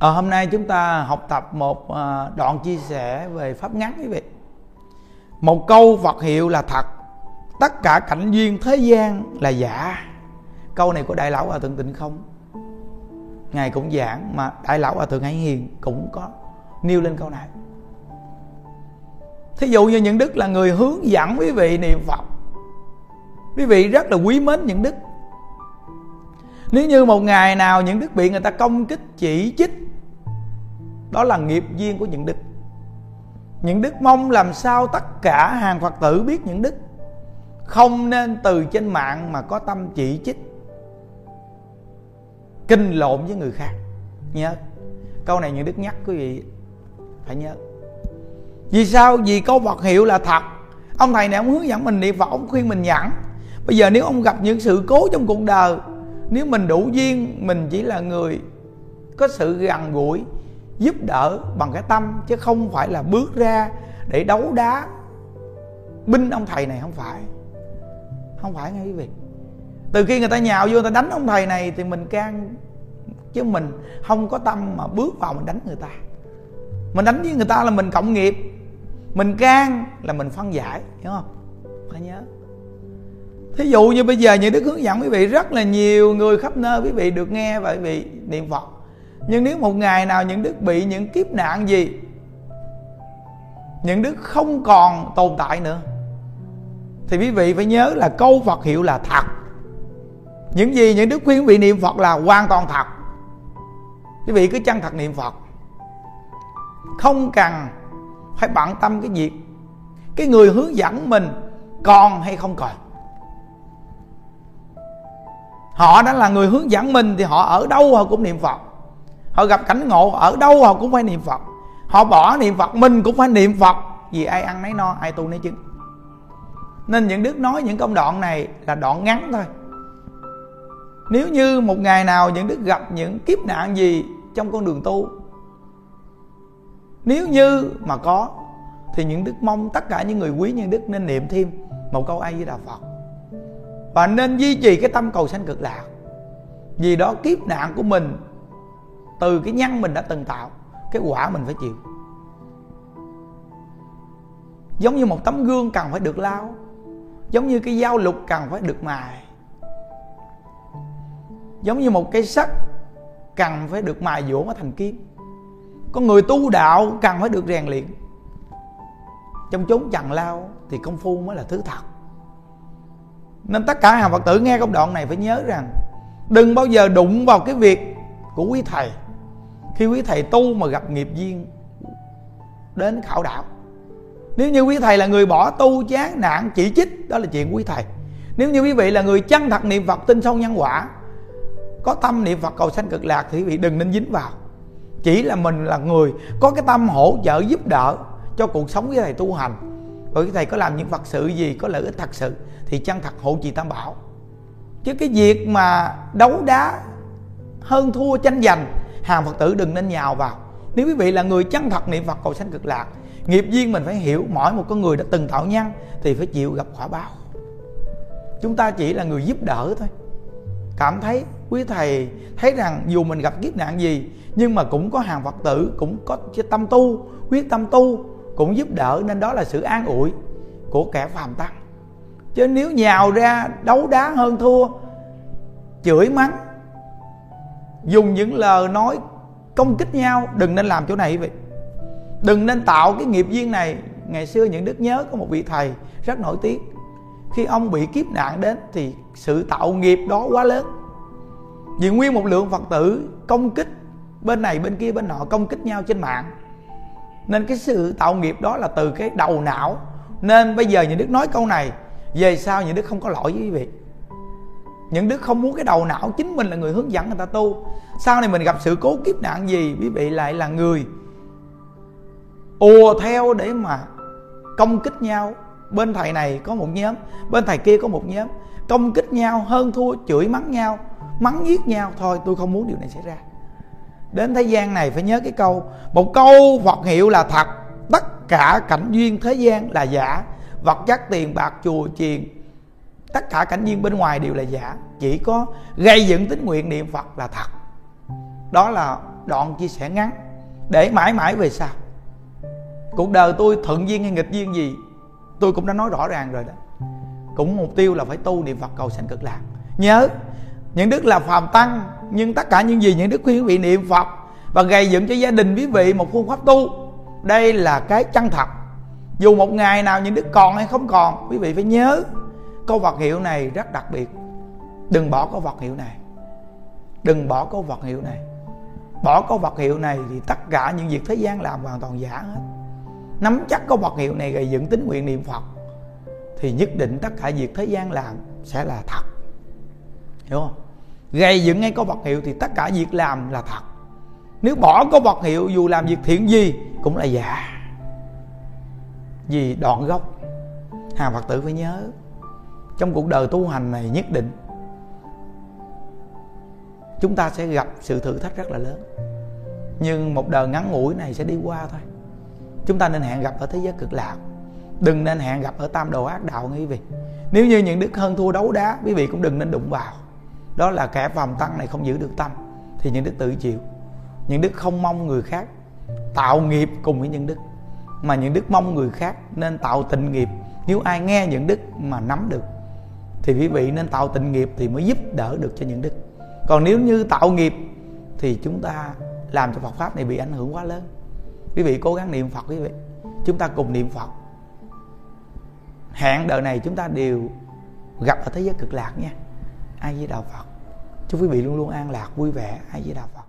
À, hôm nay chúng ta học tập một ờ, đoạn chia sẻ về pháp ngắn quý vị. Một câu Phật hiệu là thật, tất cả cảnh duyên thế gian là giả. Câu này của Đại lão Hòa thượng Tịnh không? Ngài cũng giảng mà Đại lão Hòa thượng Hải Hiền cũng có nêu lên câu này. Thí dụ như những đức là người hướng dẫn quý vị niệm Phật. Quý vị rất là quý mến những đức nếu như một ngày nào những đức bị người ta công kích chỉ trích đó là nghiệp duyên của những đức. Những đức mong làm sao tất cả hàng phật tử biết những đức. Không nên từ trên mạng mà có tâm chỉ trích. Kinh lộn với người khác. Nhớ. Câu này những đức nhắc, quý vị phải nhớ. Vì sao? Vì câu Phật hiệu là thật. Ông thầy này ông hướng dẫn mình niệm Phật, ông khuyên mình nhẫn bây giờ nếu ông gặp những sự cố trong cuộc đời, nếu mình đủ duyên, mình chỉ là người có sự gần gũi giúp đỡ bằng cái tâm, chứ không phải là bước ra để đấu đá binh ông thầy này, không phải. Không phải nghe quý vị. Từ khi người ta nhào vô người ta đánh ông thầy này thì mình can, chứ mình không có tâm mà bước vào mình đánh người ta. Mình đánh với người ta là mình cộng nghiệp, mình can là mình phân giải, hiểu không? Phải nhớ. Thí dụ như bây giờ những đức hướng dẫn quý vị, rất là nhiều người khắp nơi quý vị được nghe và quý vị niệm phật nhưng nếu một ngày nào những đức bị những kiếp nạn gì, những đức không còn tồn tại nữa, thì quý vị phải nhớ là câu phật hiệu là thật. Những gì những đức khuyên quý vị niệm phật là hoàn toàn thật. Quý vị cứ chân thật niệm phật. Không cần phải bận tâm cái việc cái người hướng dẫn mình còn hay không còn. Họ đã là người hướng dẫn mình thì họ ở đâu họ cũng niệm phật họ gặp cảnh ngộ ở đâu họ cũng phải niệm phật. Họ bỏ niệm phật, mình cũng phải niệm phật. Vì ai ăn nấy no, ai tu nấy chứng. Nên những đức nói những công đoạn này là đoạn ngắn thôi. Nếu như một ngày nào những đức gặp những kiếp nạn gì trong con đường tu, nếu như mà có, thì những đức mong tất cả những người quý nhân đức nên niệm thêm một câu ai với đà phật. Và nên duy trì cái tâm cầu sanh cực lạc. Vì đó kiếp nạn của mình từ cái nhân mình đã từng tạo, cái quả mình phải chịu. Giống như một tấm gương cần phải được lau, giống như cái dao lục cần phải được mài. Giống như một cây sắt cần phải được mài dũa nó thành kiếm con người tu đạo cần phải được rèn luyện. Trong chốn trần lao thì công phu mới là thứ thật. Nên tất cả hàng phật tử nghe công đoạn này phải nhớ rằng, đừng bao giờ đụng vào cái việc của quý thầy khi quý thầy tu mà gặp nghiệp duyên, đến khảo đạo. Nếu như quý thầy là người bỏ tu chán nạn chỉ trích, đó là chuyện quý thầy. Nếu như quý vị là người chân thật niệm phật, tin sâu nhân quả, có tâm niệm phật cầu sanh cực lạc, thì quý vị đừng nên dính vào. Chỉ là mình là người có cái tâm hỗ trợ giúp đỡ cho cuộc sống với thầy tu hành. Rồi cái thầy có làm những phật sự gì, có lợi ích thật sự, thì chân thật hộ trì tam bảo. Chứ cái việc mà đấu đá hơn thua tranh giành hàng phật tử đừng nên nhào vào. Nếu quý vị là người chân thật, niệm phật cầu sanh cực lạc, nghiệp duyên mình phải hiểu mỗi một con người đã từng tạo nhân thì phải chịu gặp quả báo. Chúng ta chỉ là người giúp đỡ thôi. Cảm thấy quý thầy thấy rằng dù mình gặp kiếp nạn gì, nhưng mà cũng có hàng phật tử, cũng có tâm tu, quyết tâm tu, cũng giúp đỡ, nên đó là sự an ủi của kẻ phàm tăng. Chứ nếu nhào ra đấu đá hơn thua, chửi mắng dùng những lời nói công kích nhau, đừng nên làm chỗ này vậy đừng nên tạo cái nghiệp duyên này. Ngày xưa những đức nhớ có một vị thầy rất nổi tiếng. Khi ông bị kiếp nạn đến thì sự tạo nghiệp đó quá lớn. Vì nguyên một lượng phật tử công kích bên này, bên kia, bên nọ, công kích nhau trên mạng. Nên cái sự tạo nghiệp đó là từ cái đầu não. Nên bây giờ những đức nói câu này, về sau những đức không có lỗi với quý vị những đức không muốn cái đầu não chính mình là người hướng dẫn người ta tu. Sau này mình gặp sự cố kiếp nạn gì, quý vị lại là người ùa theo để mà công kích nhau. Bên thầy này có một nhóm, bên thầy kia có một nhóm. Công kích nhau, hơn thua, chửi mắng nhau, mắng giết nhau. Thôi, tôi không muốn điều này xảy ra. Đến thế gian này phải nhớ cái câu, một câu phật hiệu là thật, tất cả cảnh duyên thế gian là giả. Vật chất tiền bạc, chùa chiền tất cả cảnh duyên bên ngoài đều là giả. Chỉ có gây dựng tính nguyện niệm phật là thật. Đó là đoạn chia sẻ ngắn. Để mãi mãi về sau. Cuộc đời tôi thuận duyên hay nghịch duyên gì, tôi cũng đã nói rõ ràng rồi đó. Cũng mục tiêu là phải tu niệm phật cầu sanh cực lạc. Nhớ, những đức là phàm tăng, nhưng tất cả những gì những đức khuyên quý vị niệm phật và gây dựng cho gia đình quý vị một phương pháp tu, đây là cái chân thật. Dù một ngày nào những đức còn hay không còn, quý vị phải nhớ câu vật hiệu này rất đặc biệt. Đừng bỏ câu vật hiệu này. Đừng bỏ câu vật hiệu này. Bỏ câu vật hiệu này thì tất cả những việc thế gian làm hoàn toàn giả hết. Nắm chắc câu vật hiệu này gây dựng tính nguyện niệm phật, thì nhất định tất cả việc thế gian làm sẽ là thật. Hiểu không? Gây dựng ngay câu vật hiệu thì tất cả việc làm là thật. Nếu bỏ câu vật hiệu, dù làm việc thiện gì, cũng là giả. Vì đoạn gốc hàng phật tử phải nhớ trong cuộc đời tu hành này nhất định, chúng ta sẽ gặp sự thử thách rất là lớn. Nhưng một đời ngắn ngủi này sẽ đi qua thôi. Chúng ta nên hẹn gặp ở thế giới cực lạc. Đừng nên hẹn gặp ở tam đồ ác đạo quý vị. Nếu như những đức hơn thua đấu đá, quý vị cũng đừng nên đụng vào. Đó là kẻ phàm tăng này không giữ được tâm, thì những đức tự chịu. Những đức không mong người khác tạo nghiệp cùng với những đức. Mà những đức mong người khác nên tạo tình nghiệp. Nếu ai nghe những đức mà nắm được thì quý vị nên tạo tình nghiệp thì mới giúp đỡ được cho những đức. Còn nếu như tạo nghiệp thì chúng ta làm cho Phật pháp này bị ảnh hưởng quá lớn. Quý vị cố gắng niệm Phật quý vị. Chúng ta cùng niệm Phật. Hẹn đời này chúng ta đều gặp ở thế giới cực lạc nha. Ai với đạo Phật. Chúc quý vị luôn luôn an lạc, vui vẻ. Ai với đạo Phật.